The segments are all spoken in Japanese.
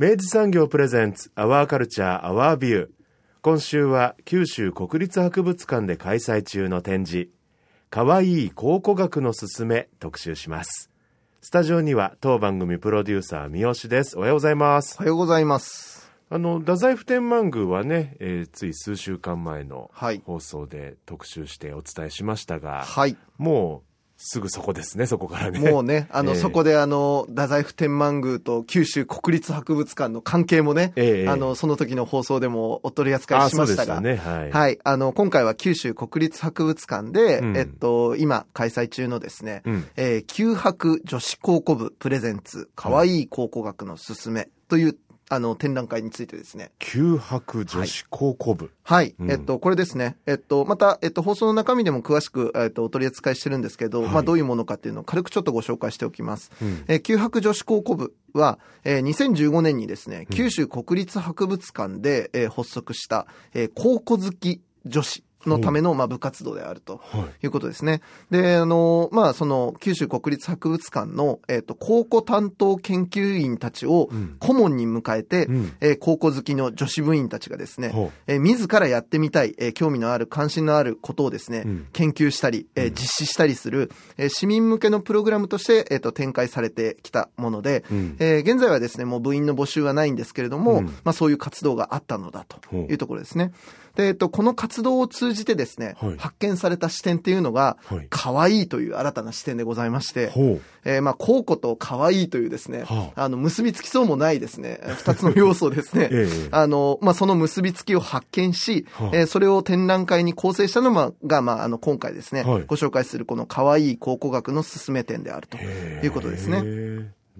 明治産業プレゼンツアワーカルチャーアワービュー今週は九州国立博物館で開催中の展示。かわいい考古学のすすめ特集します。スタジオには当番組プロデューサー三好です。おはようございます。おはようございます。あの太宰府天満宮はね、えーつい数週間前のはい。放送で特集してお伝えしましたが、はい。もうすぐそこですねそこからね。もうね、あの、ええ。そこであの、太宰府天満宮と九州国立博物館の関係もね、ええ。あの、その時の放送でもお取り扱いしましたが、ねはい、はい。あの、今回は九州国立博物館で、うん。えっと、今開催中のですね、うん。えー、九博女子考古部プレゼンツ、かわいい考古学のすすめという、あの、展覧会についてですね、九博女子考古部、はい。うん。えっと、これですね。えっと、また、えっと、放送の中身でも詳しく、えっと、お取り扱いしてるんですけど、はい。まあ、どういうものかっていうのを軽くちょっとご紹介しておきます。うん。えー、九博女子考古部は、えー、2015年にですね、九州国立博物館で、えー発足した、えー考古好き女子のための、まあ、部活動であると。はい。いうことですね。で、あの、まあ、その、九州国立博物館の、えっ、と、考古担当研究員たちをうん。顧問に迎えて、うん。えー考古好きの女子部員たちがですね、ほう。えー自らやってみたい、えー興味のある、関心のあることをですね、うん。研究したり、えー実施したりする、えー市民向けのプログラムとして、えっ、と、展開されてきたもので、うん。えー現在はですね、もう部員の募集はないんですけれども、うん。まあそういう活動があったのだというところですね。で、えっと、この活動を通じてですね、はい。発見された視点っていうのが、はい。可愛いという新たな視点でございまして、えーまあ、考古と可愛いというですね、はあ。の、結びつきそうもないですね、えー二つの要素をですね、ええ。あの、まあ、その結びつきを発見し、はあ。えーそれを展覧会に構成したのが、がまあ、あの、今回ですね、はい。ご紹介するこの可愛い考古学の進め点であるとへいうことですね。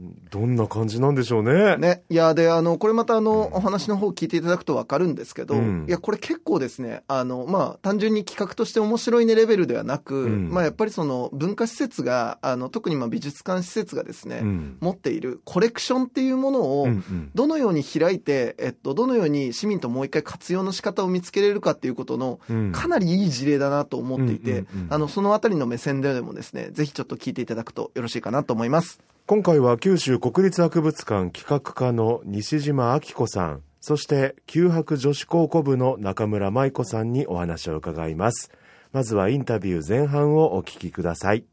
えどんな感じなんでしょうね。ね。いや、で、あの、これまたあの、お話の方聞いていただくとわかるんですけど、うんいや、これ結構ですね、あの、まあ、単純に企画として面白いねレベルではなく、うんまあ、やっぱりその、文化施設が、あの、特にまあ、美術館施設がですね、うん持っているコレクションっていうものを、どのように開いて、えっと、どのように市民ともう一回活用の仕方を見つけれるかっていうことの、うんかなりいい事例だなと思っていて、あの、そのあたりの目線でもですね、ぜひちょっと聞いていただくとよろしいかなと思います。今回は九州国立博物館企画課の西島明子さん、そして九博女子考古部の中村舞子さんにお話を伺います。まずはインタビュー前半をお聞きください。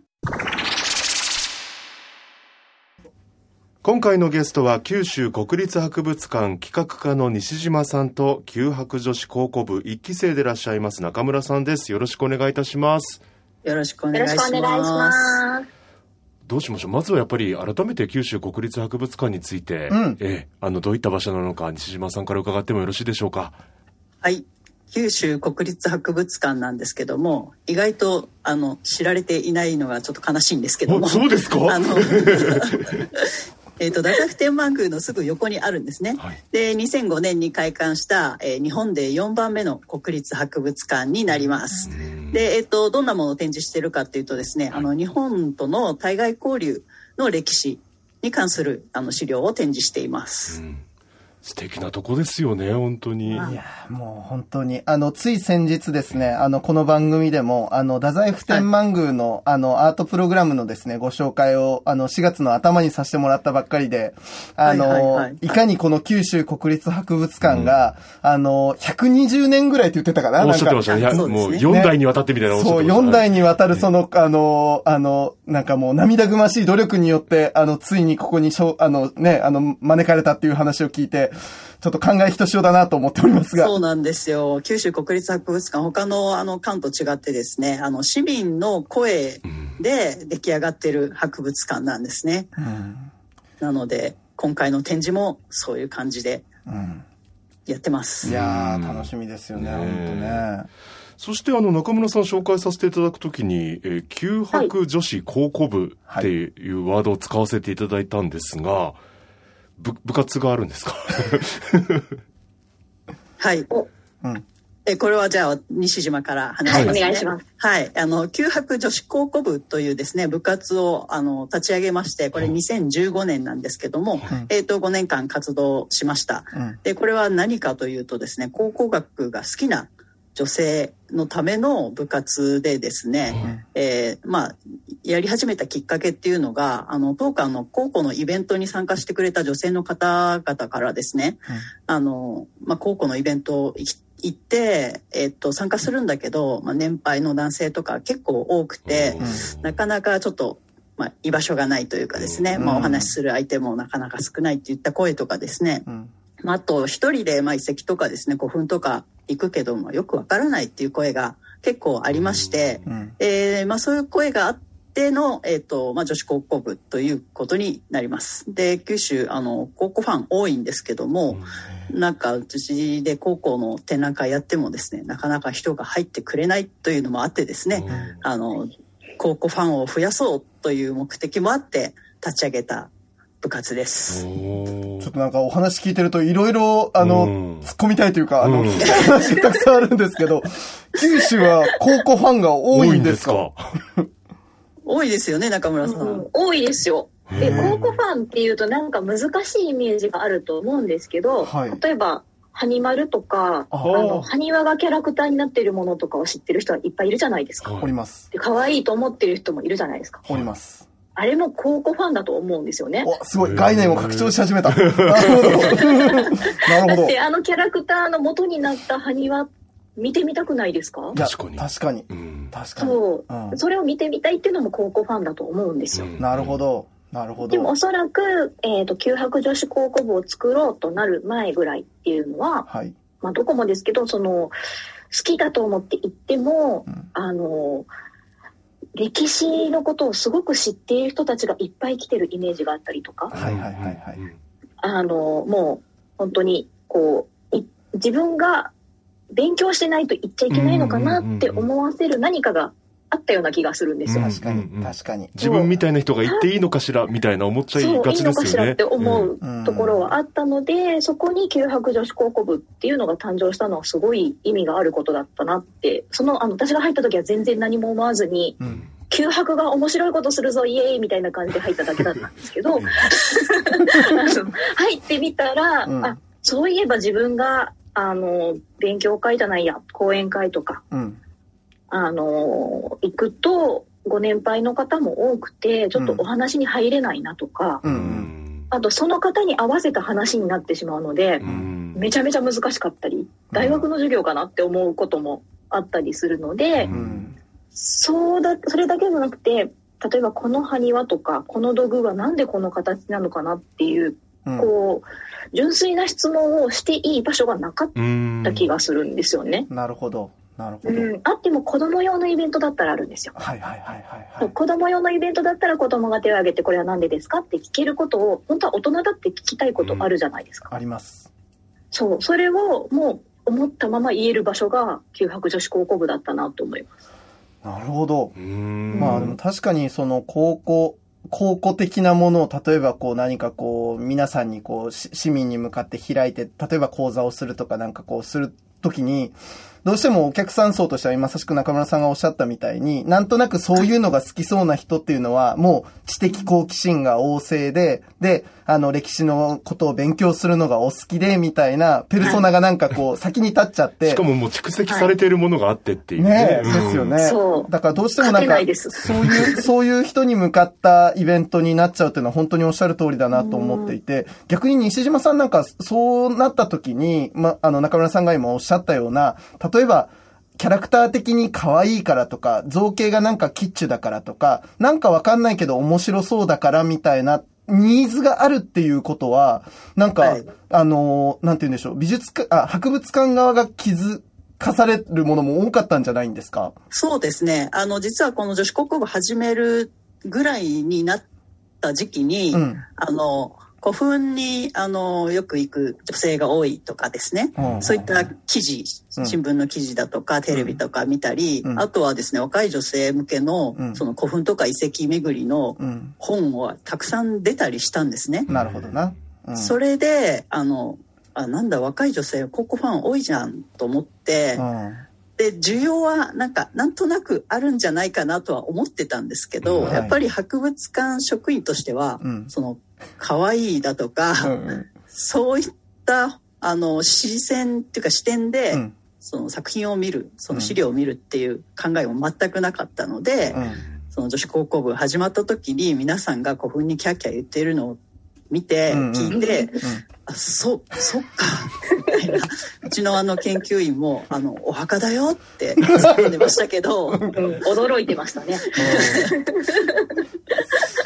今回のゲストは九州国立博物館企画課の西島さんと九博女子考古部一期生でいらっしゃいます中村さんです。よろしくお願いいたします。よろしくお願いします。どうしましょうまずはやっぱり改めて九州国立博物館について、うんええあのどういった場所なのか西島さんから伺ってもよろしいでしょうか？はい。九州国立博物館なんですけども、意外と、あの、知られていないのがちょっと悲しいんですけども。あそうですか？あの、えっと、太宰府天満宮のすぐ横にあるんですね。はいで、2005年に開館した、えー日本で4番目の国立博物館になります。で、えっと、どんなものを展示しているかっていうとですね、あの、日本との対外交流の歴史に関する、あの、資料を展示しています。素敵なとこですよね本当に。いや、もう本当に、あの、つい先日ですね、あの、この番組でも、あの、太宰府天満宮の、あの、アートプログラムのですね、ご紹介を、あの、4月の頭にさせてもらったばっかりで、あの、いはいはいはい。かにこの九州国立博物館が、あの、120年ぐらいって言ってたかなおっしゃってましたね。いやそうですね。もう4代にわたってみたいなおっしゃっそう、てましたね。4代にわたるその、あの、あの、なんかもう涙ぐましい努力によって、あの、ついにここにしょ、あのね、あの、招かれたっていう話を聞いて、ちょっと考えひとしおだなと思っておりますが。そうなんですよ。九州国立博物館、他のあの館と違ってですね、あの市民の声で出来上がってる博物館なんですね。うん。なので、今回の展示もそういう感じでうん。やってます。いやー、楽しみですよね、ね本当ね。そしてあの中村さん紹介させていただくときに、えー、九博女子高校部っていうワードを使わせていただいたんですが、部部活があるんですか？はい。うん。え、これはじゃあ、西島から話します、ね。はいお願いします。はい。あの、九博女子高校部というですね、部活を、あの、立ち上げまして、これ2015年なんですけども、えっ、と、5年間活動しました。うん。で、これは何かというとですね、考古学が好きな女性のための部活でですね、えーまあ、やり始めたきっかけっていうのが、あの、当館の高校のイベントに参加してくれた女性の方々からですね、あの、まあ、高校のイベント行って、えっと、参加するんだけど、まあ、年配の男性とか結構多くて、なかなかちょっと、まあ、居場所がないというかですね、うん。まあ、お話しする相手もなかなか少ないっていった声とかですね、うん。まあ、あと一人でまあ遺跡とかですね古墳とか行くけどもよくわからないっていう声が結構ありまして、うん。えーまあ、そういう声があっての、えーとまあ、女子高校部ということになります。で九州あの高校ファン多いんですけども、なんかうちで高校の展覧会やってもですねなかなか人が入ってくれないというのもあってですね、あの高校ファンを増やそうという目的もあって立ち上げた部活です。ちょっとなんかお話聞いてるといろいろ、あの、うん突っ込みたいというか、あの、話たくさんあるんですけど、九州は高校ファンが多いんですか？多いですよね中村さん。うん多いですよ。で、高校ファンっていうとなんか難しいイメージがあると思うんですけど、はい例えば、ハニマルとか、ああの、ハニワがキャラクターになってるものとかを知ってる人はいっぱいいるじゃないですか。おります。で、可愛いと思ってる人もいるじゃないですか。おります。あれも高校ファンだと思うんですよね。お、すごい。概念を拡張し始めた。なるほど。なるほど。だってあのキャラクターの元になったハニワ見てみたくないですか？確かに確かに。うん確かに。そう、うんそれを見てみたいっていうのも高校ファンだと思うんですよ。うんなるほど。なるほど。でもおそらく、えっ、と、九博女子高校部を作ろうとなる前ぐらいっていうのは、はい。まあ、どこもですけど、その、好きだと思って行っても、うんあの、歴史のことをすごく知っている人たちがいっぱい来てるイメージがあったりとか、はいはいはいはい。あの、もう、本当に、こう、い自分が勉強してないと言っちゃいけないのかなって思わせる何かがあったような気がするんですよ。うん確かに。確かに。自分みたいな人が言っていいのかしらみたいな思っちゃいそう、がちいいですよねのかしらって思ううんところはあったので、そこに九博女子高校部っていうのが誕生したのはすごい意味があることだったなって、その、あの、私が入った時は全然何も思わずに、うん。九博が面白いことするぞ、イエーイみたいな感じで入っただけだったんですけど、あの入ってみたら、うんあ、そういえば自分が、あの、勉強会じゃないや、講演会とか、うん。あの、行くと、ご年配の方も多くて、ちょっとお話に入れないなとか、う。うんんあとその方に合わせた話になってしまうので、うんめちゃめちゃ難しかったり、大学の授業かなって思うこともあったりするので、うん。そうだ、それだけじゃなくて、例えばこの埴輪とか、この土偶はなんでこの形なのかなっていう、うん。こう、純粋な質問をしていい場所がなかっうんた気がするんですよね。なるほど。なるほど。うん、あっても子供用のイベントだったらあるんですよ。はいはいはいはいはい。子供用のイベントだったら子供が手を挙げてこれは何でですかって聞けることを本当は大人だって聞きたいことあるじゃないですか。あります。そうそれをもう思ったまま言える場所が九博女子高校部だったなと思います。なるほど。うんまあでも確かにその高校、高校的なものを例えばこう何かこう皆さんにこうし市民に向かって開いて例えば講座をするとかなんかこうするときにどうしてもお客さん層としてはまさしく中村さんがおっしゃったみたいになんとなくそういうのが好きそうな人っていうのはもう知的好奇心が旺盛でであの歴史のことを勉強するのがお好きでみたいなペルソナがなんかこう先に立っちゃってしかももう蓄積されているものがあってっていうね。え、うん。ですよね。そう。だからどうしてもなんかそういう、そういう人に向かったイベントになっちゃうっていうのは本当におっしゃる通りだなと思っていて、逆に西島さんなんかそうなった時に、ま、あの中村さんが今おっしゃったような、例えば、キャラクター的に可愛いからとか、造形がなんかキッチュだからとか、なんかわかんないけど面白そうだからみたいなニーズがあるっていうことは、なんか、はい。あのーなんて言うんでしょう、美術館、あ、博物館側が気づかされるものも多かったんじゃないんですか？そうですね。あの、実はこの女子国語部始めるぐらいになった時期に、うん。あの、古墳に、あの、よく行く女性が多いとかですね。うんそういった記事、うん新聞の記事だとか、テレビとか見たり、うんあとはですね、若い女性向けの、うんその古墳とか遺跡巡りのうん。本はたくさん出たりしたんですね。なるほどな。うん、それで、あの、あ、なんだ、若い女性、高校ファン多いじゃんと思って、うん。で需要はなんかなんとなくあるんじゃないかなとは思ってたんですけど、はいやっぱり博物館職員としては、うんその可愛いだとか、うんそういったあの視線っていうか視点で、うん。その作品を見るその資料を見るっていう考えも全くなかったので、うん。その女子高校部始まった時に皆さんが古墳にキャッキャ言っているのを見て、うんうん聞いて、あ、そう、そっか、みたいな。うちのあの研究員も、あの、お墓だよって突っ込んでましたけど、うん驚いてましたね。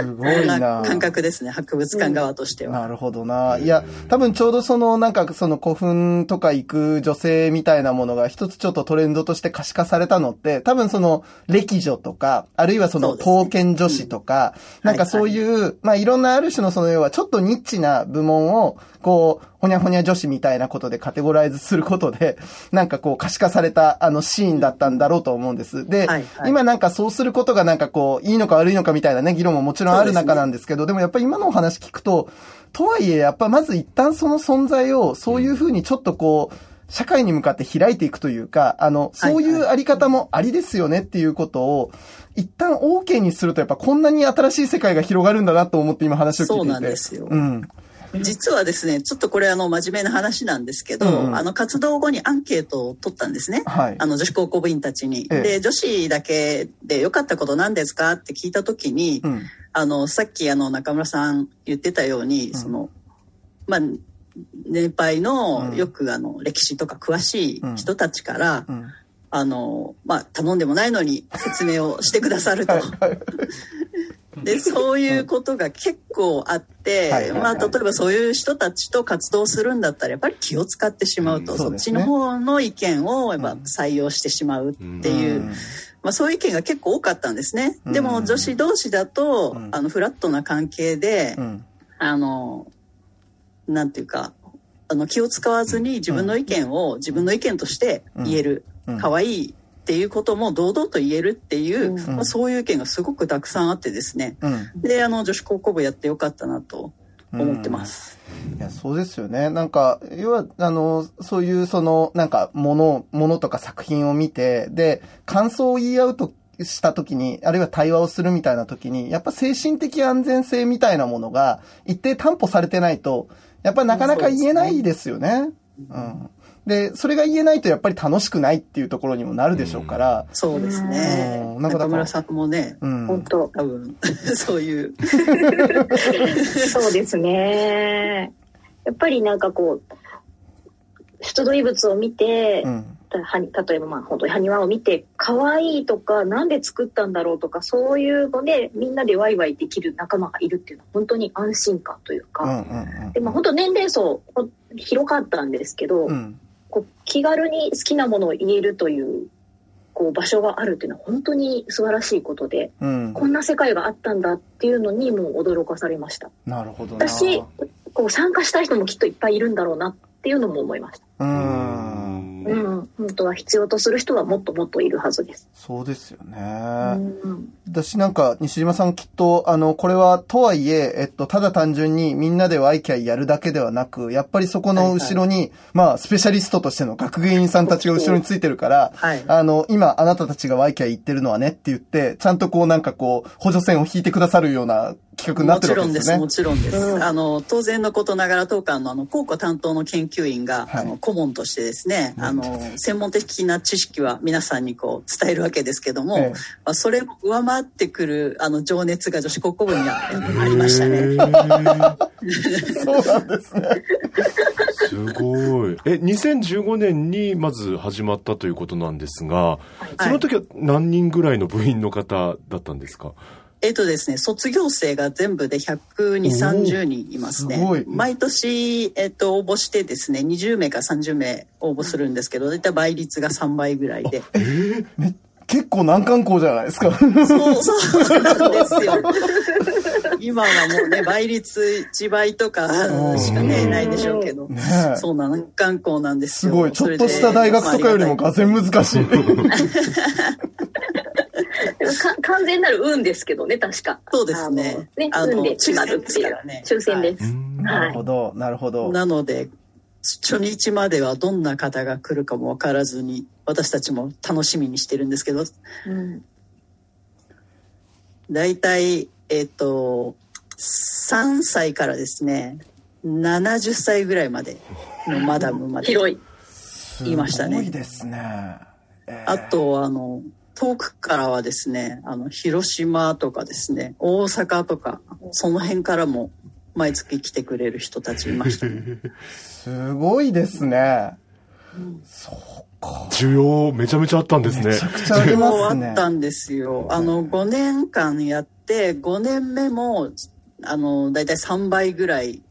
すごいなな。感覚ですね、博物館側としては。なるほどな。いや、多分ちょうどその、なんかその古墳とか行く女性みたいなものが一つちょっとトレンドとして可視化されたのって、多分その歴女とか、あるいはその刀剣女子とか、なんかそういう、まあいろんなある種のその要はちょっとニッチな部門を、こう、ほにゃほにゃ女子みたいなことでカテゴライズすることで、なんかこう可視化されたあのシーンだったんだろうと思うんです。で、はいはい今なんかそうすることがなんかこう、いいのか悪いのかみたいなね、議論ももちろんある中なんですけど、でもやっぱり今のお話聞くと、とはいえ、やっぱまず一旦その存在を、そういうふうにちょっとこう、社会に向かって開いていくというか、あの、そういうあり方もありですよねっていうことを、一旦 OK にすると、やっぱこんなに新しい世界が広がるんだなと思って今話を聞いていて。そうなんですようん。実はですね、ちょっとこれあの、真面目な話なんですけど、うんうんあの、活動後にアンケートを取ったんですね。はいあの、女子高校部員たちに。ええで、女子だけで良かったこと何ですかって聞いたときに、うん。あの、さっきあの、中村さん言ってたように、その、まあ、年配うのんよくあの、歴史とか詳しい人たちから、うん。あの、まあ、頼んでもないのに説明をしてくださると。で、そういうことが結構あって、はいはいはい。まあ、例えばそういう人たちと活動するんだったら、やっぱり気を使ってしまうと、うん。そっちの方の意見をやっぱ採用してしまうっていう、うん。まあ、そういう意見が結構多かったんですね。でうん。も女子同士だと、うん。あのフラットな関係で、うん。あのなんていうかあの気を使わずに自分の意見を自分の意見として言える、うん。可愛いっていうことも堂々と言えるっていう、うんまあ、そういう意見がすごくたくさんあってですねうん。であの女子高校部やってよかったなと思ってます。いや、そうですよね。なんか、要は、あの、そういう、その、なんか、もの、ものとか作品を見て、で、感想を言い合うと、した時に、あるいは対話をするみたいな時に、やっぱ精神的安全性みたいなものが、一定担保されてないと、やっぱりなかなか言えないですよね。うん。で、それが言えないとやっぱり楽しくないっていうところにもなるでしょうから、そうですねうん中村さんもねうん。本当多分 そういう そうですね。やっぱりなんかこう、出土遺物を見て、うん。はに例えばまあ本当に埴輪を見て可愛いとかなんで作ったんだろうとかそういうのでみんなでワイワイできる仲間がいるっていうのは本当に安心感というか、うんうんうん。でまあ本当年齢層ほ広かったんですけど、うん。こう気軽に好きなものを言えるというこう場所があるっていうのは本当に素晴らしいことでうん。こんな世界があったんだっていうのにもう驚かされましたなるほどな。私こう参加したい人もきっといっぱいいるんだろうなっていうのも思いましたうん。うん。本当は必要とする人はもっともっといるはずです、そうですよね。うん。私なんか、西島さんきっと、あの、これは、とはいえ、えっと、ただ単純にみんなでワイキャイやるだけではなく、やっぱりそこの後ろに、まあ、スペシャリストとしての学芸員さんたちが後ろについてるから、はい。あの、今、あなたたちがワイキャイ言ってるのはねって言って、ちゃんとこうなんかこう、補助線を引いてくださるような企画になってもちろんですす、るわけでねも。ちろんです。うんあの、当然のことながら当館のあの、高校担当の研究員が、はいあの、顧問としてですね、あの、専門的な知識は皆さんにこう、伝えるわけですけども、ええまあ、それを上回ってくる、あの、情熱が女子高校部にはありましたね。そうなんですね。すごい。ごい。え、2015年にまず始まったということなんですが、その時は何人ぐらいの部員の方だったんですか？えっとですね、卒業生が全部で120、30人いますね。す毎年、えっと、応募してですね、20名か30名応募するんですけど、大体倍率が3倍ぐらいで。め結構難関校じゃないですか。そう、そうなんですよ。今はもうね、倍率1倍とかしかね、ないでしょうけど。ねえそうな難関校なんですよ。すごい。ちょっとした大学とかよりもがぜん難しい。か完全なる運ですけどね、確か。そうですねあのね、運で決まるっていう抽選ですね。抽選です。なるほど、なるほど。なので初日まではどんな方が来るかも分からずに私たちも楽しみにしてるんですけどうん大体えっ、と3歳からですね70歳ぐらいまでのマダムまで 広い。いましたねすごいですね。えーあとあの遠くからはですねあの広島とかですね大阪とかその辺からも毎月来てくれる人たちいましたね。すごいですね。需要めちゃめちゃあったんですね。めちゃくちゃありねあっ。たんですよ。あの、5年間やって、5年目も、あの、だいたい3倍ぐらい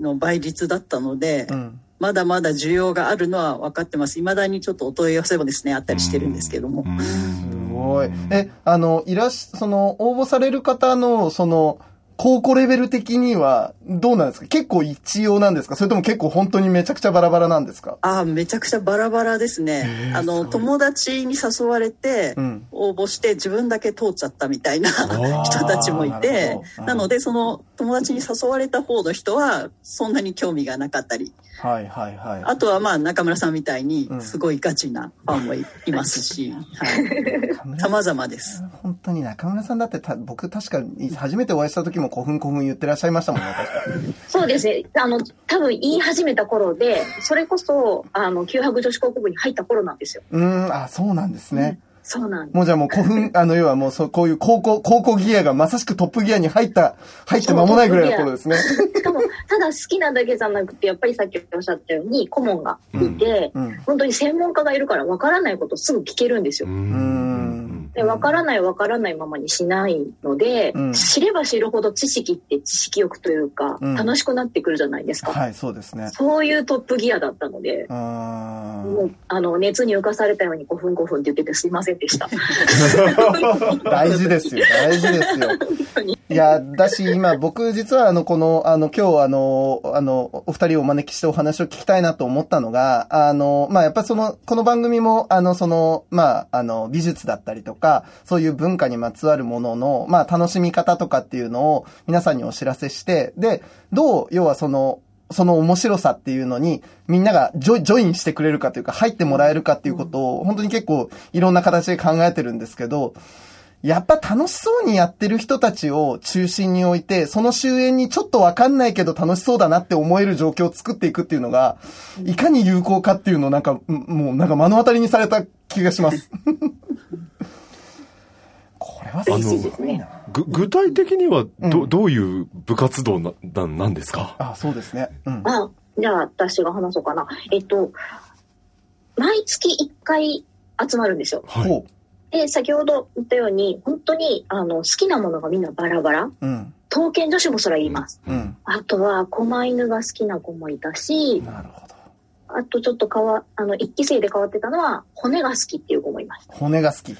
の倍率だったので、うん。まだまだ需要があるのは分かってます。未だにちょっとお問い合わせもですね、あったりしてるんですけども。すごい。え、あの、いらし、その、応募される方の、その、高校レベル的には、どうなんですか？結構一様なんですか？それとも結構本当にめちゃくちゃバラバラなんですか？ああ、めちゃくちゃバラバラですね。あの、友達に誘われてうん、応募して自分だけ通っちゃったみたいなー人たちもいてなので、その友達に誘われた方の人は、そんなに興味がなかったり、はいはいはい。あとはまあ中村さんみたいにうんすごいガチなファンもいいますし、はい、様々です。本当に中村さんだってた、僕確かに初めてお会いした時も古墳古墳言ってらっしゃいましたもんね、そうですね。あの、多分言い始めた頃で、それこそ、あの、九博女子高校部に入った頃なんですよ。うーん、あ、そうなんですね。そうなんです。もうじゃあもう古墳、あの、要はもうそう、こういう高校、高校ギアがまさしくトップギアに入った、入って間もないぐらいの頃ですね。しかも、ただ好きなだけじゃなくて、やっぱりさっきおっしゃったように、顧問がいて、うん。本当に専門家がいるから、わからないことすぐ聞けるんですよ。んで、わからないわからないままにしないので、うん知れば知るほど知識って知識欲というか、うん楽しくなってくるじゃないですか。はい、そうですね。そういうトップギアだったので、もう、あの、熱に浮かされたように5分5分って言っててすいませんでした。大事ですよ、大事ですよ。いや、だし、今、僕、実は、あの、この、あの、今日、あの、あの、お二人をお招きしてお話を聞きたいなと思ったのが、あの、まあ、やっぱその、この番組も、あの、その、まあ、あの、美術だったりとか、かそういう文化にまつわるものの、まあ、楽しみ方とかっていうのを、皆さんにお知らせして、で、どう、要はその、その面白さっていうのに、みんながジョジョインしてくれるかというか、入ってもらえるかっていうことを、本当に結構、いろんな形で考えてるんですけど、やっぱ楽しそうにやってる人たちを中心に置いて、その終焉にちょっとわかんないけど楽しそうだなって思える状況を作っていくっていうのが、いかに有効かっていうのをなんか、もうなんか目の当たりにされた気がします。これはすごいな。ぐ具体的にはど,、うんどういう部活動なななんですか？あ、そうですね。うん。あ、じゃあ私が話そうかな。えっと、毎月1回集まるんですよ。はいほで、先ほど言ったように、本当に、あの、好きなものがみんなバラバラ。う。うん。刀剣女子もそら言います。うん。あとは、狛犬が好きな子もいたし、なるほど。あとちょっと変わ、あの、一期生で変わってたのは、骨が好きっていう子もいました。骨が好き。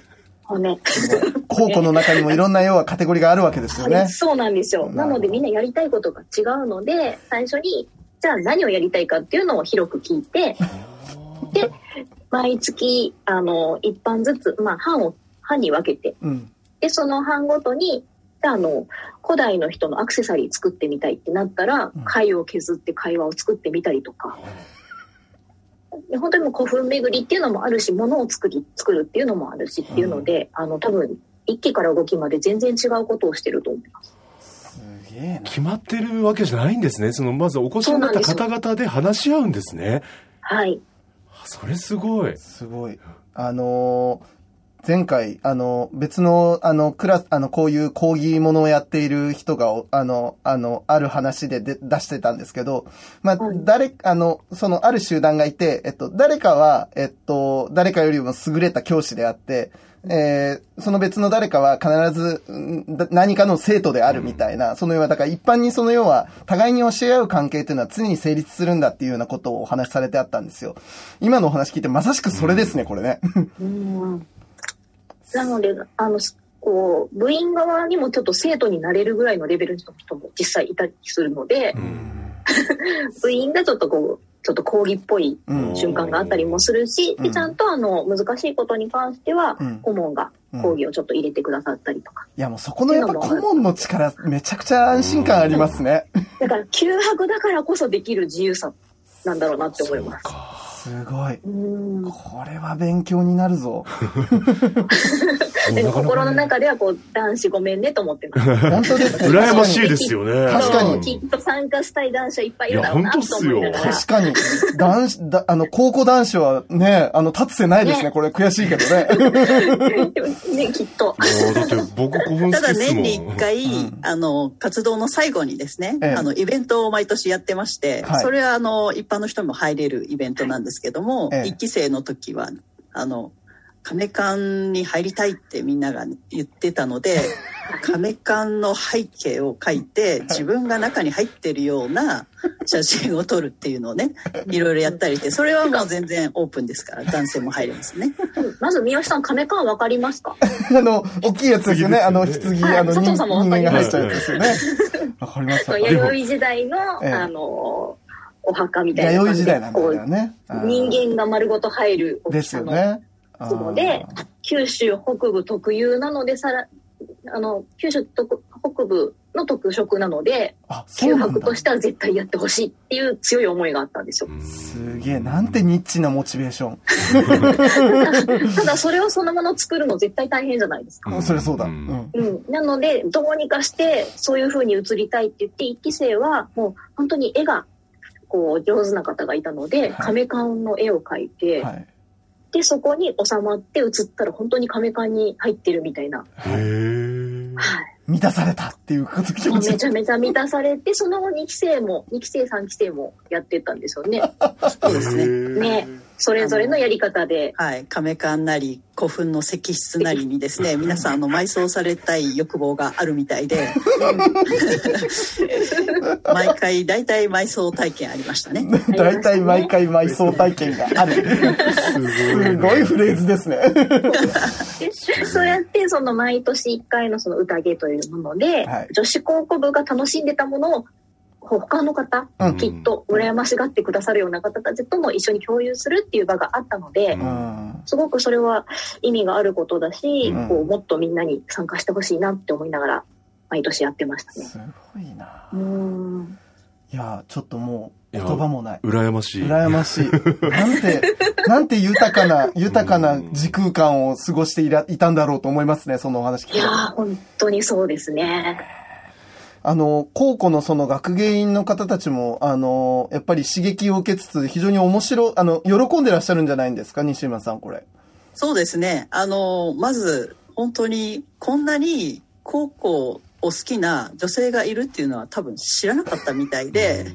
骨。高校の中にもいろんな要はカテゴリーがあるわけですよね。そうなんですよ。なのでみんなやりたいことが違うので、最初に、じゃあ何をやりたいかっていうのを広く聞いて、で、毎月、あの、一班ずつ、まあ、班を、班に分けて、うん。で、その班ごとに、であの、古代の人のアクセサリー作ってみたいってなったらうん、貝を削って会話を作ってみたりとか、で本当にもう古墳巡りっていうのもあるし、物を作り、作るっていうのもあるしっていうので、あの、多分、一期から5期まで全然違うことをしてると思います。すげえな。決まってるわけじゃないんですねそのまずお越しになった方々で話し合うんですねはい。それすごいすごい。あのー前回、あの、別の、あの、クラス、あの、こういう講義ものをやっている人が、おあの、あの、ある話でで出してたんですけど、まあ、はい誰、あの、その、ある集団がいて、えっと、誰かは、えっと、誰かよりも優れた教師であって、えーその別の誰かは必ず何かの生徒であるみたいな、その要は、だから一般にその要は、互いに教え合う関係っていうのは常に成立するんだっていうようなことをお話しされてあったんですよ。今のお話聞いてまさしくそれですね、これね。うんなので、あの、こう、部員側にもちょっと生徒になれるぐらいのレベルの人も実際いたりするので、部員がちょっとこう、ちょっと講義っぽいうん瞬間があったりもするし、うんでちゃんとあの、難しいことに関してはうん、顧問が講義をちょっと入れてくださったりとか。いやもうそこのやっぱ顧問の力、めちゃくちゃ安心感ありますね。だから、休泊だからこそできる自由さなんだろうなって思います。すごい。うんこれは勉強になるぞ。でも心の中ではこう男子ごめんねと思ってます。本当ですね。羨ましいですよね。確かにうんきっと参加したい男子はいっぱいいるだろうなと思いながら。確かに。男子、だあの、高校男子はね、あの、立つせないですね。ねこれ悔しいけどね。ね、きっと。だって僕興奮ただ好きっすもん。年に1回、うんあの、活動の最後にですね、ええあの、イベントを毎年やってまして、はいそれはあの、一般の人も入れるイベントなんですけども、ええ一期生の時は、あの、亀館に入りたいってみんなが言ってたので、亀館の背景を描いて、自分が中に入ってるような 写真を撮るっていうのをね、いろいろやったりして、それはもう全然オープンですから、男性も入れますね。まず三好さん、亀缶わかりますか？あの、大きいやつですよね。あの、棺棺、はいあの、人佐藤さんも人わかります間が入っちゃうやつですよね。わかりました。弥生時代の、ええあの、お墓みたいな弥感じで生時代なんね。人間が丸ごと入る大ですきさのよね。つので、九州北部特有なので、さら、あの、九州特北部の特色なので、あ、そう九なんだ泊と。しては絶対やってほしいっていう強い思いがあったんですよ。すげえ、なんてニッチなモチベーション。ただそれをそのもの作るの絶対大変じゃないですか。うんそれそうだ。ううんん。うん、なので、どうにかして、そういう風に映りたいって言って、一期生は、もう本当に絵が、こう、上手な方がいたので、はい亀缶の絵を描いて、はい。で、そこに収まって映ったら、本当に亀缶に入ってるみたいな。へーはい。満たされたっていうこと気持ちめちゃめちゃ満たされて、その後2期生も、2期生、3期生もやってたんですよね。そうですね。ね。それぞれのやり方で。はい、亀館なり古墳の石室なりにですね皆さんあの埋葬されたい欲望があるみたいで 毎回大体埋葬体験ありましたね大体毎回埋葬体験がある。すごいフレーズですね。でそうやって、その毎年1回のその宴というもので、はい女子高校部が楽しんでたものを、他の方、うんきっと羨ましがってくださるような方たちとも一緒に共有するっていう場があったので、うん。すごくそれは意味があることだし、うんこうもっとみんなに参加してほしいなって思いながら、毎年やってましたね。すごいなう。ーん。いや、ちょっともう言葉もない。羨ましい。羨ましい。なんて、なんて豊かな、豊かな時空間を過ごしていらいたんだろうと思いますね、そのお話聞いていやー、本当にそうですね。あの、高校のその学芸員の方たちも、あの、やっぱり刺激を受けつつ、非常に面白い、あの、喜んでらっしゃるんじゃないんですか、西村さん、これ。そうですねあのまず本当にこんなに高校を好きな女性がいるっていうのは多分知らなかったみたいで、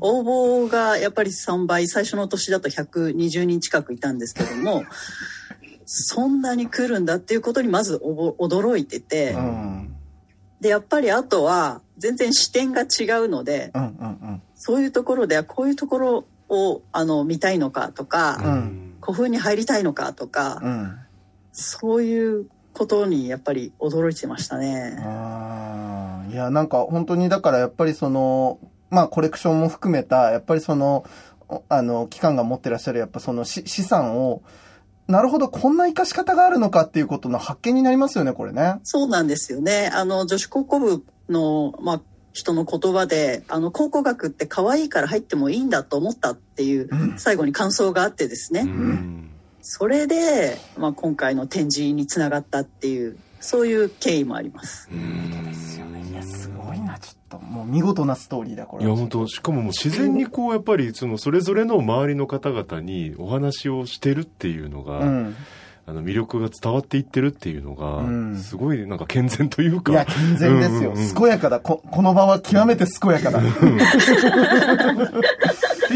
応募がやっぱり3倍最初の年だと120人近くいたんですけどもそんなに来るんだっていうことにまずおぼ驚いてて、うん。でやっぱりあとは全然視点が違うのでうん、うん、そういうところではこういうところをあの見たいのかとか、うん古墳に入りたいのかとか、うん。うん。そういうことにやっぱり驚いてましたね。いや、なんか本当にだからやっぱりその、まあコレクションも含めた、やっぱりその、おあの、機関が持ってらっしゃるやっぱそのし資産を、なるほど、こんな活かし方があるのかっていうことの発見になりますよね、これね。そうなんですよね。あの女子高校部のまあ人の言葉で、あの考古学って可愛いから入ってもいいんだと思ったっていううん最後に感想があってですね。うんそれでまあ今回の展示につながったっていうそういう経緯もあります。いや、すごいな、ちょっと。もう見事なストーリーだ、これ。いや本当しかももう自然にこうやっぱりそのそれぞれの周りの方々にお話をしてるっていうのが、うん。あの魅力が伝わっていってるっていうのが、うんすごいなんか健全というか。いや、健全ですよ。うんうんうん健やかだ。ここの場は極めて健やかだ。で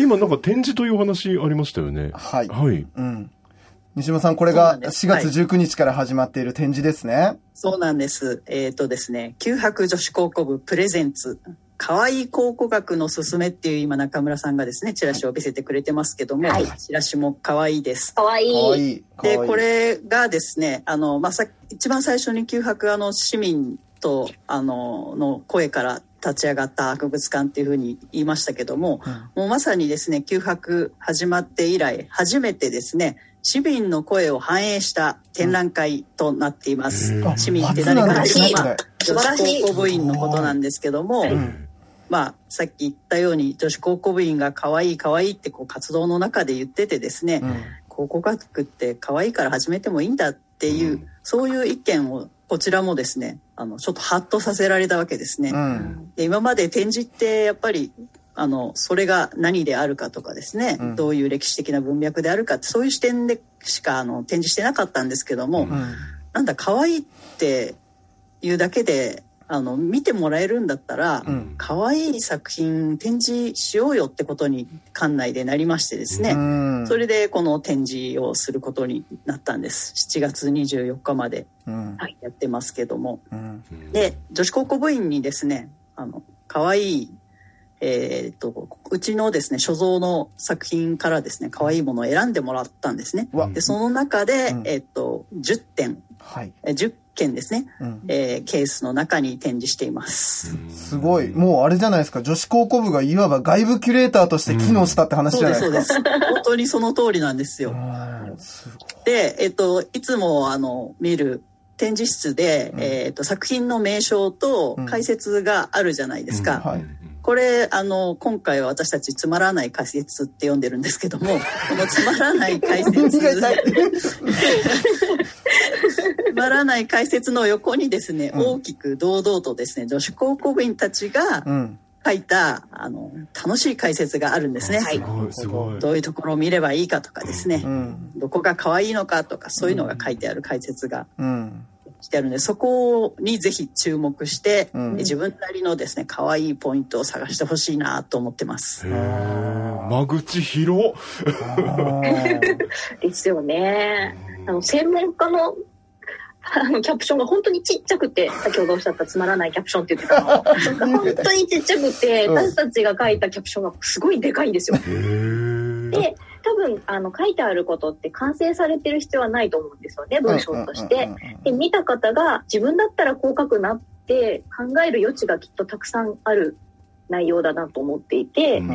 今なんか展示というお話ありましたよね。はいはい。うん。西島さん、これがんです4月19日から始まっている展示ですね。そうなんです。えっ、とですね、九博女子高校部プレゼンツ、可愛い考古学のすすめっていう今中村さんがですね、チラシを見せてくれてますけども、はいチラシも可愛いです。かわいい。で、いこれがですね、あの、まあ、さ一番最初に九博あの市民と、あの、の声から立ち上がった博物館っていうふうに言いましたけども、もうまさにですね、九博始まって以来、初めてですね、市民の声を反映した展覧会となっています。うんあ市民って初何かなんですね、まあこれ。素晴らしい女子高校部員のことなんですけども、んまあ、さっき言ったように女子高校部員が可愛い可愛いってこう活動の中で言っててですね、うん考古学って可愛いから始めてもいいんだっていう、うんそういう意見をこちらもですねあのちょっとハッとさせられたわけですね。うん。で今まで展示ってやっぱりあのそれが何であるかとかですね、うんどういう歴史的な文脈であるかってそういう視点でしかあの展示してなかったんですけども、うんうん。なんだ可愛いっていうだけであの見てもらえるんだったら、うん可愛い作品展示しようよってことに館内でなりましてですね、うんそれでこの展示をすることになったんです7月24日までうん。やってますけどもうん。で女子高校部員にですねあの可愛いえー、とうちのですね所蔵の作品からですね可愛いものを選んでもらったんですねでその中で、うんえっと10点はい。え10件ですね、うん。えーケースの中に展示しています、すごい。もうあれじゃないですか。女子高校部がいわば外部キュレーターとして機能したって話じゃないですか。ですそうです 本当にその通りなんですよ、うんすごい。で、えっと、いつもあの見る展示室で、うんえっと、作品の名称とうん解説があるじゃないですか。はいこれあの今回は私たちつまらない解説って呼んでるんですけども このつまらない解説 つまらない解説の横にですね、うん大きく堂々とですね女子高校部員たちがうん。書いたあの楽しい解説があるんですね。すごい、すごい。どういうところを見ればいいかとかですね、うん。どこが可愛いのかとかそういうのが書いてある解説がうん。してあるのでそこにぜひ注目して、うん自分なりのですね可愛いポイントを探してほしいなと思ってます 間口広っ。ですよね。あの、専門家の、あの、キャプションが本当にちっちゃくて、先ほどおっしゃったつまらないキャプションって言ってたの。本当にちっちゃくて、うん私たちが書いたキャプションがすごいでかいんですよ。で、多分、あの、書いてあることって完成されてる必要はないと思うんですよね、文章として。で、見た方が自分だったらこう書くなって考える余地がきっとたくさんある内容だなと思っていて、うん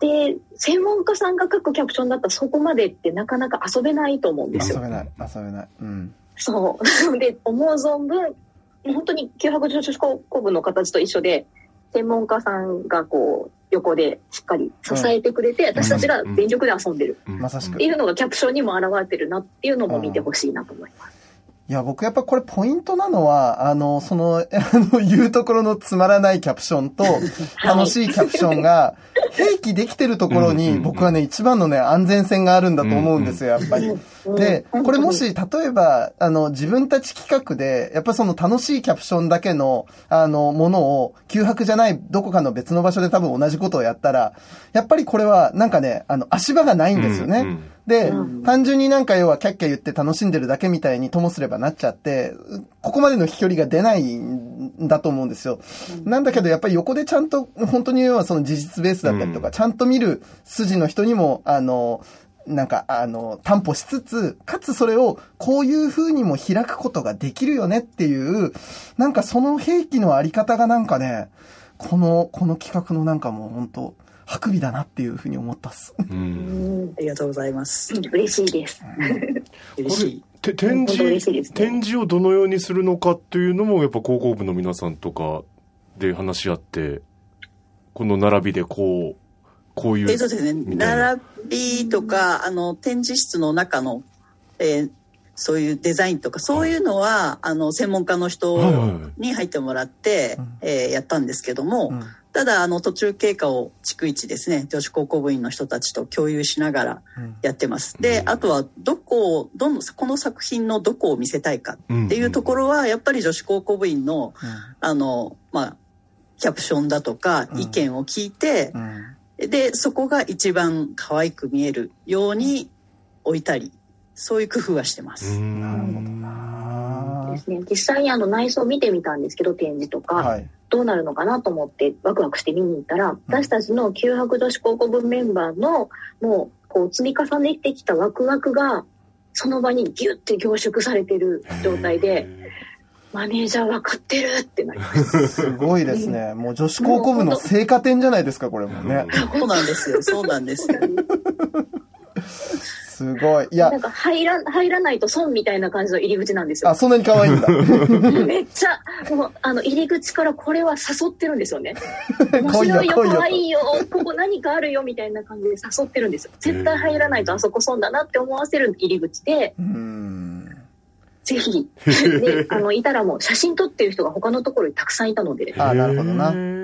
で、専門家さんが書くキャプションだったらそこまでってなかなか遊べないと思うんですよ。遊べない。遊べない。うん。そう。で、思う存分、本当に九博女子高校部の形と一緒で、専門家さんがこう、横でしっかり支えてくれて、私たちが全力で遊んでる。うん。まさしく。っていうのがキャプションにも表れてるなっていうのも見てほしいなと思います。いや、僕やっぱこれポイントなのは、あの、その、あの、言うところのつまらないキャプションと、楽しいキャプションが、併記できてるところに、僕はね、一番のね、安全性があるんだと思うんですよ、やっぱり。で、うんこれもし、例えば、あの、自分たち企画で、やっぱりその楽しいキャプションだけの、あの、ものを、休泊じゃない、どこかの別の場所で多分同じことをやったら、やっぱりこれは、なんかね、あの、足場がないんですよね。で、うん。単純になんか要はキャッキャ言って楽しんでるだけみたいにともすればなっちゃって、ここまでの飛距離が出ないんだと思うんですよ。なんだけどやっぱり横でちゃんと、本当に要はその事実ベースだったりとか、うん。ちゃんと見る筋の人にも、あの、なんか、あの、担保しつつ、かつそれをこういう風にも開くことができるよねっていう、なんかその兵器のあり方がなんかね、この、この企画のなんかもう本当、ハクビだなっていう風に思ったっす。うんうんありがとうございます。嬉しいです。嬉しい。て展示、ね展示をどのようにするのかっていうのも、やっぱ高校部の皆さんとかで話し合って、この並びでこう、こういう。えーそうですね。並びとか、あの、展示室の中の、えーそういうデザインとか、そういうのは、あの、専門家の人はいはいはいに入ってもらって、うんえーやったんですけども、うんただ、あの、途中経過を逐一ですね、女子高校部員の人たちと共有しながらやってます。で、あとは、どこを、どの、この作品のどこを見せたいかっていうところは、やっぱり女子高校部員の、あの、まあ、キャプションだとか、意見を聞いて、で、そこが一番可愛く見えるように置いたり、そういう工夫はしてます。なるほどなですね。実際にあの内装見てみたんですけど、展示とか、はい。どうなるのかなと思ってワクワクして見に行ったら、私たちの旧博女子高校部メンバーの、もう、こう積み重ねてきたワクワクが、その場にギュッて凝縮されてる状態で、マネージャー分かってるってなります。すごいですね。もう女子高校部の成果点じゃないですか、これもね。そうなんですよ。そうなんですよ。すごい。いやなん、か入ら、入らないと損みたいな感じの入り口なんですよあ、。そんなに可愛いんだ。めっちゃ、もう、あの、入り口からこれは誘ってるんですよね。面 来いよ白いよ、可愛いよ、ここ何かあるよ、みたいな感じで誘ってるんですよ。絶対入らないとあそこ損だなって思わせる入り口で、うーん。ぜひ、で、あの、いたらもう写真撮ってる人が他のところにたくさんいたので、あ、なるほどな。うん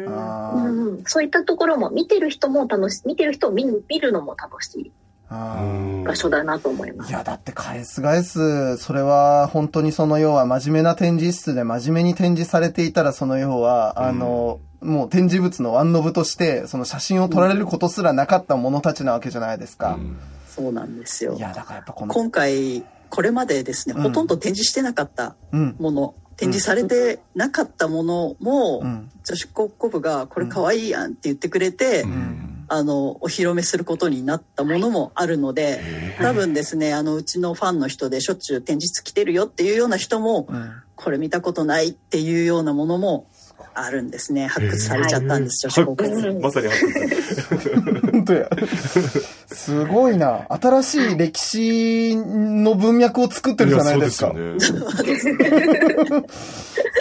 うん、そういったところも見てる人も楽しい、見てる人を見る見るのも楽しい。場所だなと思います。いや、だって返す返す、それは本当にその要は真面目な展示室で真面目に展示されていたらその要は、あの、もう展示物のワンノブとして、その写真を撮られることすらなかった者たちなわけじゃないですか。そうなんですよい。や、だからやっぱこの、今回、これまでですね、うんほとんど展示してなかったうん。もの、展示されてなかったものも、うん。女子高校部がこれ可愛いやんって言ってくれて、うん。あの、お披露目することになったものもあるので、多分ですね、あの、うちのファンの人でしょっちゅう展示室来てるよっていうような人も、うん。これ見たことないっていうようなものもあるんですね。発掘されちゃったんです、女子高校部。うんまさに発掘 本当や。すごいな。新しい歴史の文脈を作ってるじゃないですか。ね。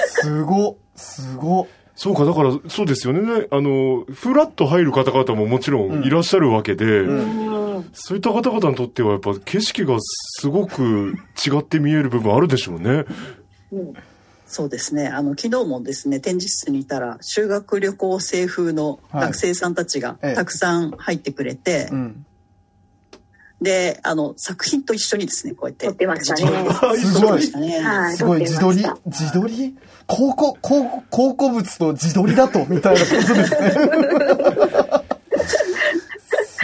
すご、すご。そうか、だから、そうですよね。あの、フラッと入る方々ももちろんいらっしゃるわけで、うんそういった方々にとっては、やっぱ景色がすごく違って見える部分あるでしょうね。うんそうですね。あの、昨日もですね、展示室にいたら、修学旅行生風の学生さんたちがはいええたくさん入ってくれて、うん。で、あの、作品と一緒にですね、こうやって。撮ってましたねすごいすごい、自撮り自撮り？考古、考古、考古物と自撮りだとみたいなことですね。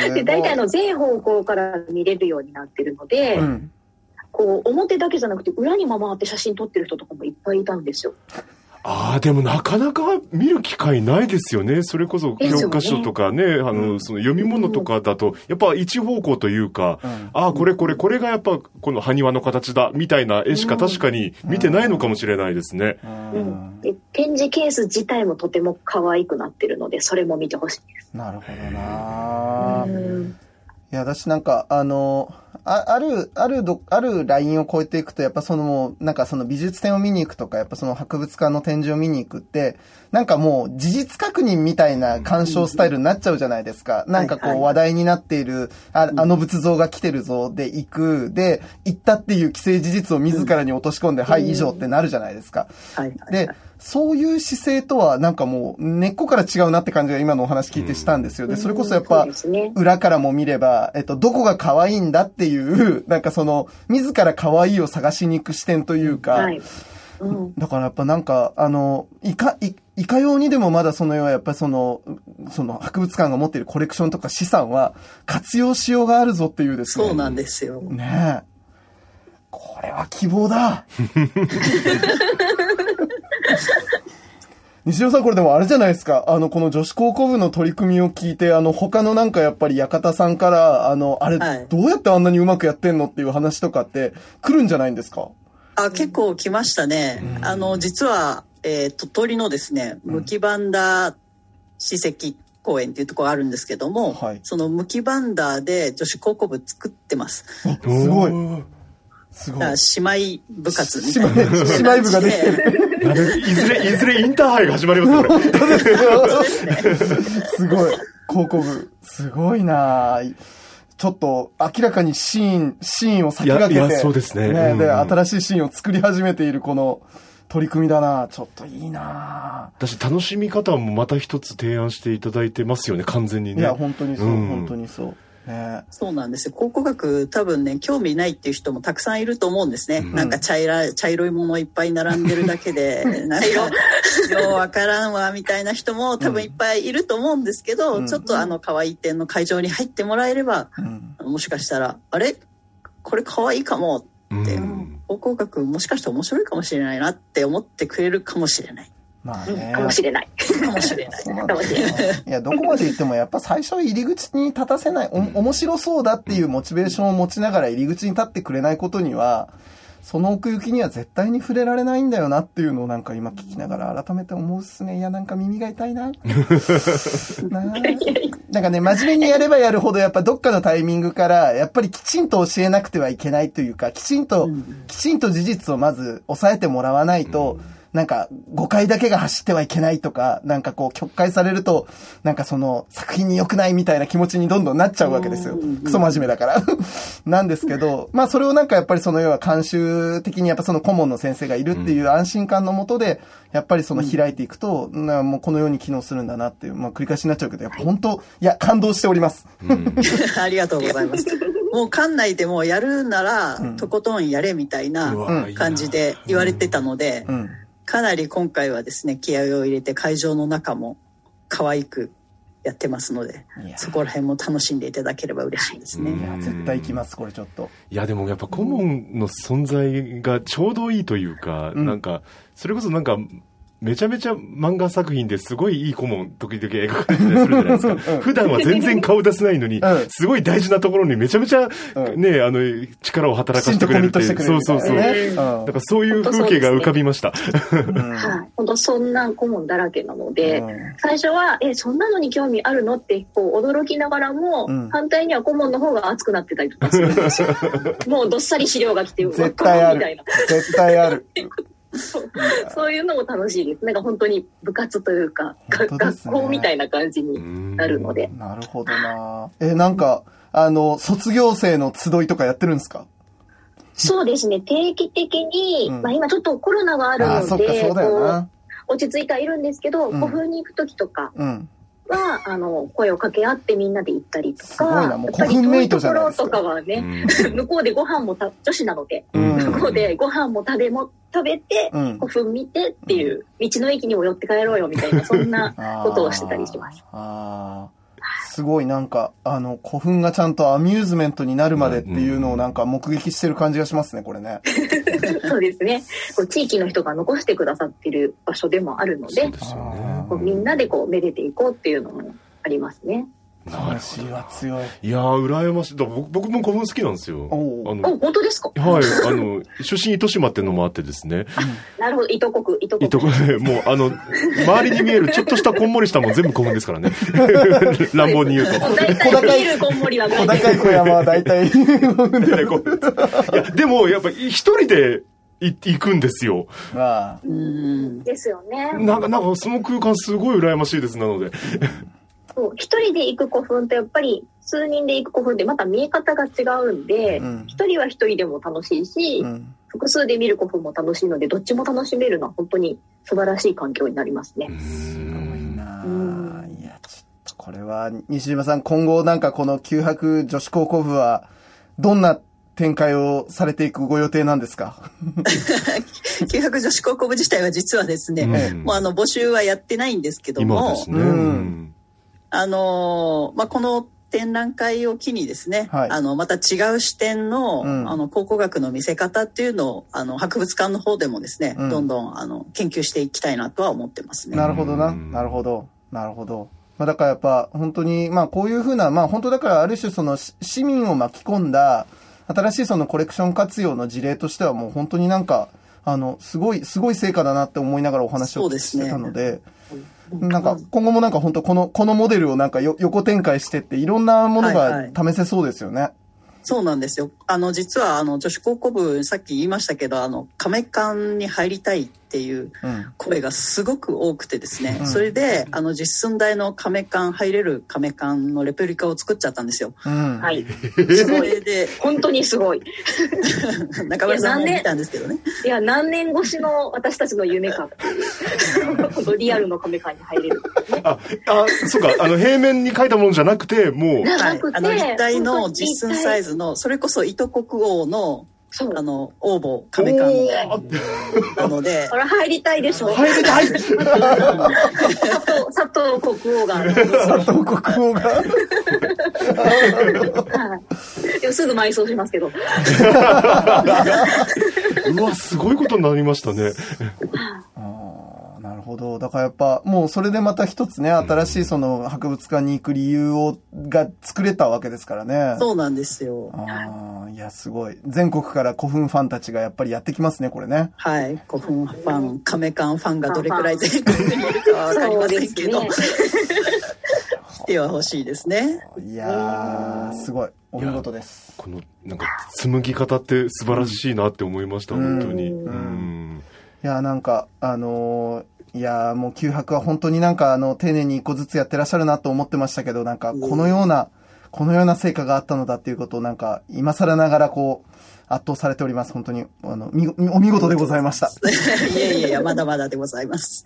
で、大体あの全方向から見れるようになってるので、うん。こう、表だけじゃなくて裏にも回って写真撮ってる人とかもいっぱいいたんですよ。ああ、でもなかなか見る機会ないですよね。それこそ教科書とかね、あの、その読み物とかだと、やっぱ一方向というか、うんああ、これこれ、これがやっぱこの埴輪の形だ、みたいな絵しか確かに見てないのかもしれないですね。うん、で展示ケース自体もとても可愛くなってるので、それも見てほしいです。なるほどなうんいや、私なんか、あの、あある、ある、あるラインを超えていくと、やっぱその、なんかその美術展を見に行くとか、やっぱその博物館の展示を見に行くって、なんかもう事実確認みたいな鑑賞スタイルになっちゃうじゃないですか。なんかこう話題になっている、ああの仏像が来てるぞで行く、で、行ったっていう既成事実を自らに落とし込んで、はい、以上ってなるじゃないですか。で、そういう姿勢とはなんかもう根っこから違うなって感じが今のお話聞いてしたんですよ。で、それこそやっぱ。裏からも見れば、えっと、どこが可愛いんだっていう、なんかその、自ら可愛いを探しに行く視点というか。だからやっぱなんか、あの、いか、い、いかようにでもまだその要はやっぱりその、その博物館が持っているコレクションとか資産は活用しようがあるぞっていうですね。そうなんですよ。ねえ。これは希望だ。西尾さん、これでもあれじゃないですか。あの、この女子高校部の取り組みを聞いて、あの、他のなんかやっぱり館さんから、あの、あれ、はいどうやってあんなにうまくやってんのっていう話とかって来るんじゃないんですか？あ、結構来ましたね。あの、実は、えー鳥取のですね、ムキバンダ史跡公園っていうところがあるんですけども、はいそのムキバンダで女子高校部作ってます。すごいすごいだから。姉妹部活み姉たい妹、な。姉妹部ができてる。いずれ、いずれインターハイが始まりますよ、これ。すごい。高校部。すごいなぁちょっと明らかにシーン、シーンを先駆けて。いやいやそうですねうんで、新しいシーンを作り始めているこの取り組みだな。ちょっといいな。だし楽しみ方もまた一つ提案していただいてますよね、完全にね。いや、本当にそう、うん。本当にそう。ね。そうなんですよ。考古学多分ね、興味ないっていう人もたくさんいると思うんですね。うん。なんか茶色い、茶色いものいっぱい並んでるだけで、なんか、ようわからんわ、みたいな人も多分いっぱいいると思うんですけど、うん。ちょっとあの、可愛い展の会場に入ってもらえれば、うん。もしかしたら、あれ？これ可愛いかもって、うん考古学もしかしたら面白いかもしれないなって思ってくれるかもしれない。うんまあね。かもしれない。かもしれない。かもしれない。いや、どこまで行ってもやっぱ最初入り口に立たせない、お面白そうだっていうモチベーションを持ちながら入り口に立ってくれないことには、その奥行きには絶対に触れられないんだよなっていうのをなんか今聞きながら改めて思うっすね。いや、なんか耳が痛いな。なあなんかね、真面目にやればやるほどやっぱどっかのタイミングから、やっぱりきちんと教えなくてはいけないというか、きちんと、きちんと事実をまず抑えてもらわないと、なんか誤解だけが走ってはいけないとか、なんかこう曲解されると、なんかその作品に良くないみたいな気持ちにどんどんなっちゃうわけですよ。クソ真面目だから。なんですけど、まあそれをなんかやっぱりその要は監修的にやっぱその顧問の先生がいるっていう安心感のもとで、やっぱりその開いていくと、なもうこのように機能するんだなっていう、まあ繰り返しになっちゃうけど、やっぱ本当、いや、感動しております。ありがとうございます。もう館内でもやるなら、とことんやれみたいな感じで言われてたので、うん。かなり今回はですね、気合を入れて会場の中も可愛くやってますのでそこら辺も楽しんでいただければ嬉しいですね。いや、絶対行きます、これちょっと。いやでもやっぱ顧問の存在がちょうどいいというか、うんなんか、それこそなんか、めちゃめちゃ漫画作品ですごいいい顧問時々描かれてたりするじゃないですか。普段は全然顔出せないのにうん、すごい大事なところにめちゃめちゃうんね、あの、力を働かせてくれるっていう。そうそうそう。みたいなねなんかそういう風景が浮かびました。本当そんな顧問だらけなので、うん最初は、え、そんなのに興味あるのって、こう、驚きながらも、うん反対には顧問の方が熱くなってたりとかするんですよ。もうどっさり資料が来て、絶対あるうわみたいな。。絶対ある。そう。いうのも楽しいです。なんか本当に部活というか、ね。学校みたいな感じになるので。なるほどな。え、なんか、あの、卒業生の集いとかやってるんですか？そうですね、定期的に、うん。まあ今ちょっとコロナがあるので、落ち着いてはいるんですけど、うん。古墳に行く時とかうん。は、あの、声を掛け合ってみんなで行ったりとすごいか、やっぱり遠いところとかはね、向こうでご飯もた、女子なので、うん向こうでご飯も食べも、食べて、うん古墳見てっていう、道の駅にも寄って帰ろうよみたいな、そんな ことをしてたりします。すごいなんか、あの、古墳がちゃんとアミューズメントになるまでっていうのをなんか目撃してる感じがしますね、これね。そうですね。こう地域の人が残してくださってる場所でもあるのでそう、ですよね。こうみんなでこう、めでていこうっていうのもありますね。魂は強い。いやー、羨ましい。僕僕も古墳好きなんですよ。あのお、本当ですか？はい、あの、出身糸島っていうのもあってですね。なるほど、糸国、糸国。いとこ、もう、あの、周りに見えるちょっとしたこんもりしたもん全部古墳ですからね。乱暴に言うと。もう大体見えるこんもりは小高い小山は大体、いや、でも、やっぱ一人でい行くんですよ。まあ、うん。ですよね。なんか、なんかその空間すごい羨ましいです、なので。そう一人で行く古墳とやっぱり数人で行く古墳ってまた見え方が違うんでうん一、人は一人でも楽しいし、うん。複数で見る古墳も楽しいのでどっちも楽しめるのは本当に素晴らしい環境になりますね。すごいなうんあいや、ちょっとこれは、西島さん、今後なんかこの九博女子高校部は、どんな展開をされていくご予定なんですか？九博女子高校部自体は実はですね、うんもうあの募集はやってないんですけども、ね。うんうんあのーまあ、この展覧会を機にですね、はいあの、また違う視点の、うんあの、考古学の見せ方っていうのを、あの、博物館の方でもですね、うんどんどん、あの、研究していきたいなとは思ってますね。なるほどな。うんなるほど。なるほど。まあだからやっぱ本当に、まあこういうふうな、まあ本当だからある種そのし市民を巻き込んだ新しいそのコレクション活用の事例としてはもう本当になんか、あの、すごい、すごい成果だなって思いながらお話をしてたので、なんか今後もなんか本当この、このモデルをなんかよ横展開してっていろんなものはいが試せそうですよね。そうなんですよ。あの、実は、あの、女子高校部、さっき言いましたけど、あの、亀館に入りたいっっていううん。声がすごく多くてですね、うんそれであの実寸大の亀缶入れる亀缶のレプリカを作っちゃったんですよ。うん。はい。それで本当にすごい。中村さんも見たんですけどね。いや、何年越しの私たちの夢か。このリアルのカメカに入れる。あ、あ、そうか、あの、平面に書いたものじゃなくて、もう、じゃはないくて、あの立体の実寸サイズ。ズのそれこそ糸国王の。あの王母亀缶おなので 入りたいでしょ。入りたい佐藤、佐藤国王が。佐藤国王が？はい。でもすぐ埋葬しますけど。うわ、すごいことになりましたね。ほど。だからやっぱ、もうそれでまた一つね、新しいその博物館に行く理由を、が作れたわけですからね。そうなんですよ。ああ、いや、すごい。全国から古墳ファンたちがやっぱりやってきますね、これね。はい、古墳ファン、亀缶ファンがどれくらい全国にいるかはわかりませんけど、来ては欲しいですね。いやー、すごい。お見事です。この、なんか、紡ぎ方って素晴らしいなって思いました、うん本当に。うんうん。いやー、なんか、あのーいやーもう九博は本当になんかあの、丁寧に一個ずつやってらっしゃるなと思ってましたけど、なんか、このような、このような成果があったのだっていうことをなんか、今更ながらこう、圧倒されております。本当に、あの、み、お見事でございました。いやいやいや、まだまだでございます。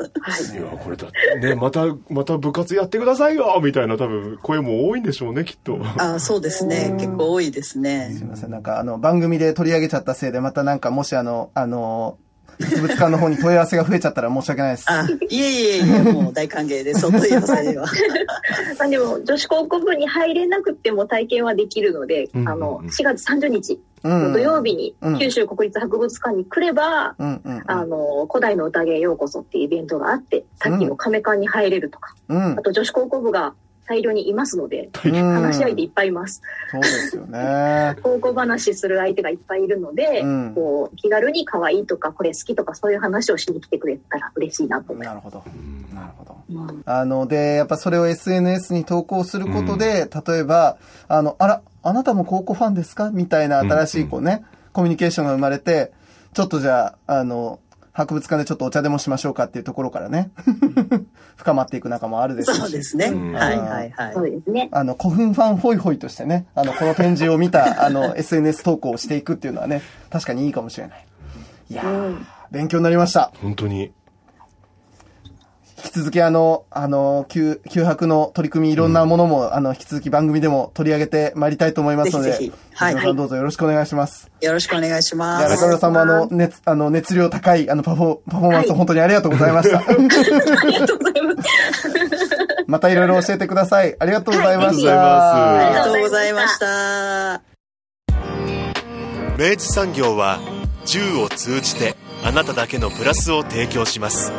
いや、これだ、ね、また、また部活やってくださいよみたいな多分、声も多いんでしょうね、きっと。あそうですね。結構多いですねすい。ません。なんかあの、番組で取り上げちゃったせいで、またなんかもしあの、あの、博物館の方に問い合わせが増えちゃったら申し訳ないです。あ、いえいえいえ、もう大歓迎です。お問い合わせでは。まあでも、女子高校部に入れなくても体験はできるので、うんあの、4月30日うん土曜日にうん九州国立博物館に来れば、うんうんうん。あの、古代の宴へようこそっていうイベントがあって、さっきの亀館に入れるとか、うんあ。と女子高校部が大量にいますので、うん話し相手いっぱいいます。そうですよね。高校話する相手がいっぱいいるので、うんこう気軽に可愛いとかこれ好きとかそういう話をしに来てくれたら嬉しいなと思いまなるほど。なるほど。す。うんあの、で、やっぱそれを SNS に投稿することで、例えば、あの、あら、あなたも高校ファンですか？みたいな新しい、こうね、コミュニケーションが生まれて、ちょっとじゃあ、あの、博物館でちょっとお茶でもしましょうかっていうところからね、深まっていく仲もあるでしょうし。そうですね。うんはいはいはい。そうですね。あの、古墳ファンホイホイとしてね、あの、この展示を見た、あの、SNS 投稿をしていくっていうのはね、確かにいいかもしれない。いやー、うん勉強になりました。本当に。引き続きあの、あの、旧、旧博の取り組みいろんなものも、あの、引き続き番組でも取り上げてまいりたいと思いますので、ぜひぜひはいどうぞよろしくお願いします。よろしくお願いしまじゃあ、中す。村さんもあの、熱、あの、熱量高い、あの、パフォー、パフォーマンス本当にありがとうございました。ありがとうございます。またいろいろ教えてください。ありがとうございました。はいありがとうございました。明治産業は銃を通じてあなただけのプラスを提供します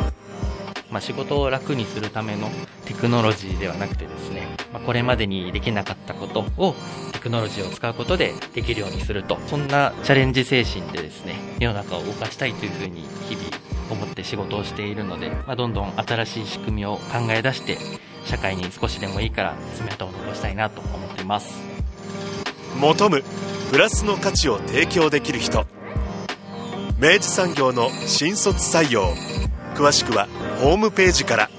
まあ、仕事を楽にするためのテクノロジーではなくてですね、まあ、これまでにできなかったことをテクノロジーを使うことでできるようにすると、そんなチャレンジ精神でですね、世の中を動かしたいというふうに日々思って仕事をしているので、まあ、どんどん新しい仕組みを考え出して、社会に少しでもいいから爪痕を残したいなと思っています。求むプラスの価値を提供できる人明治産業の新卒採用詳しくはホームページから。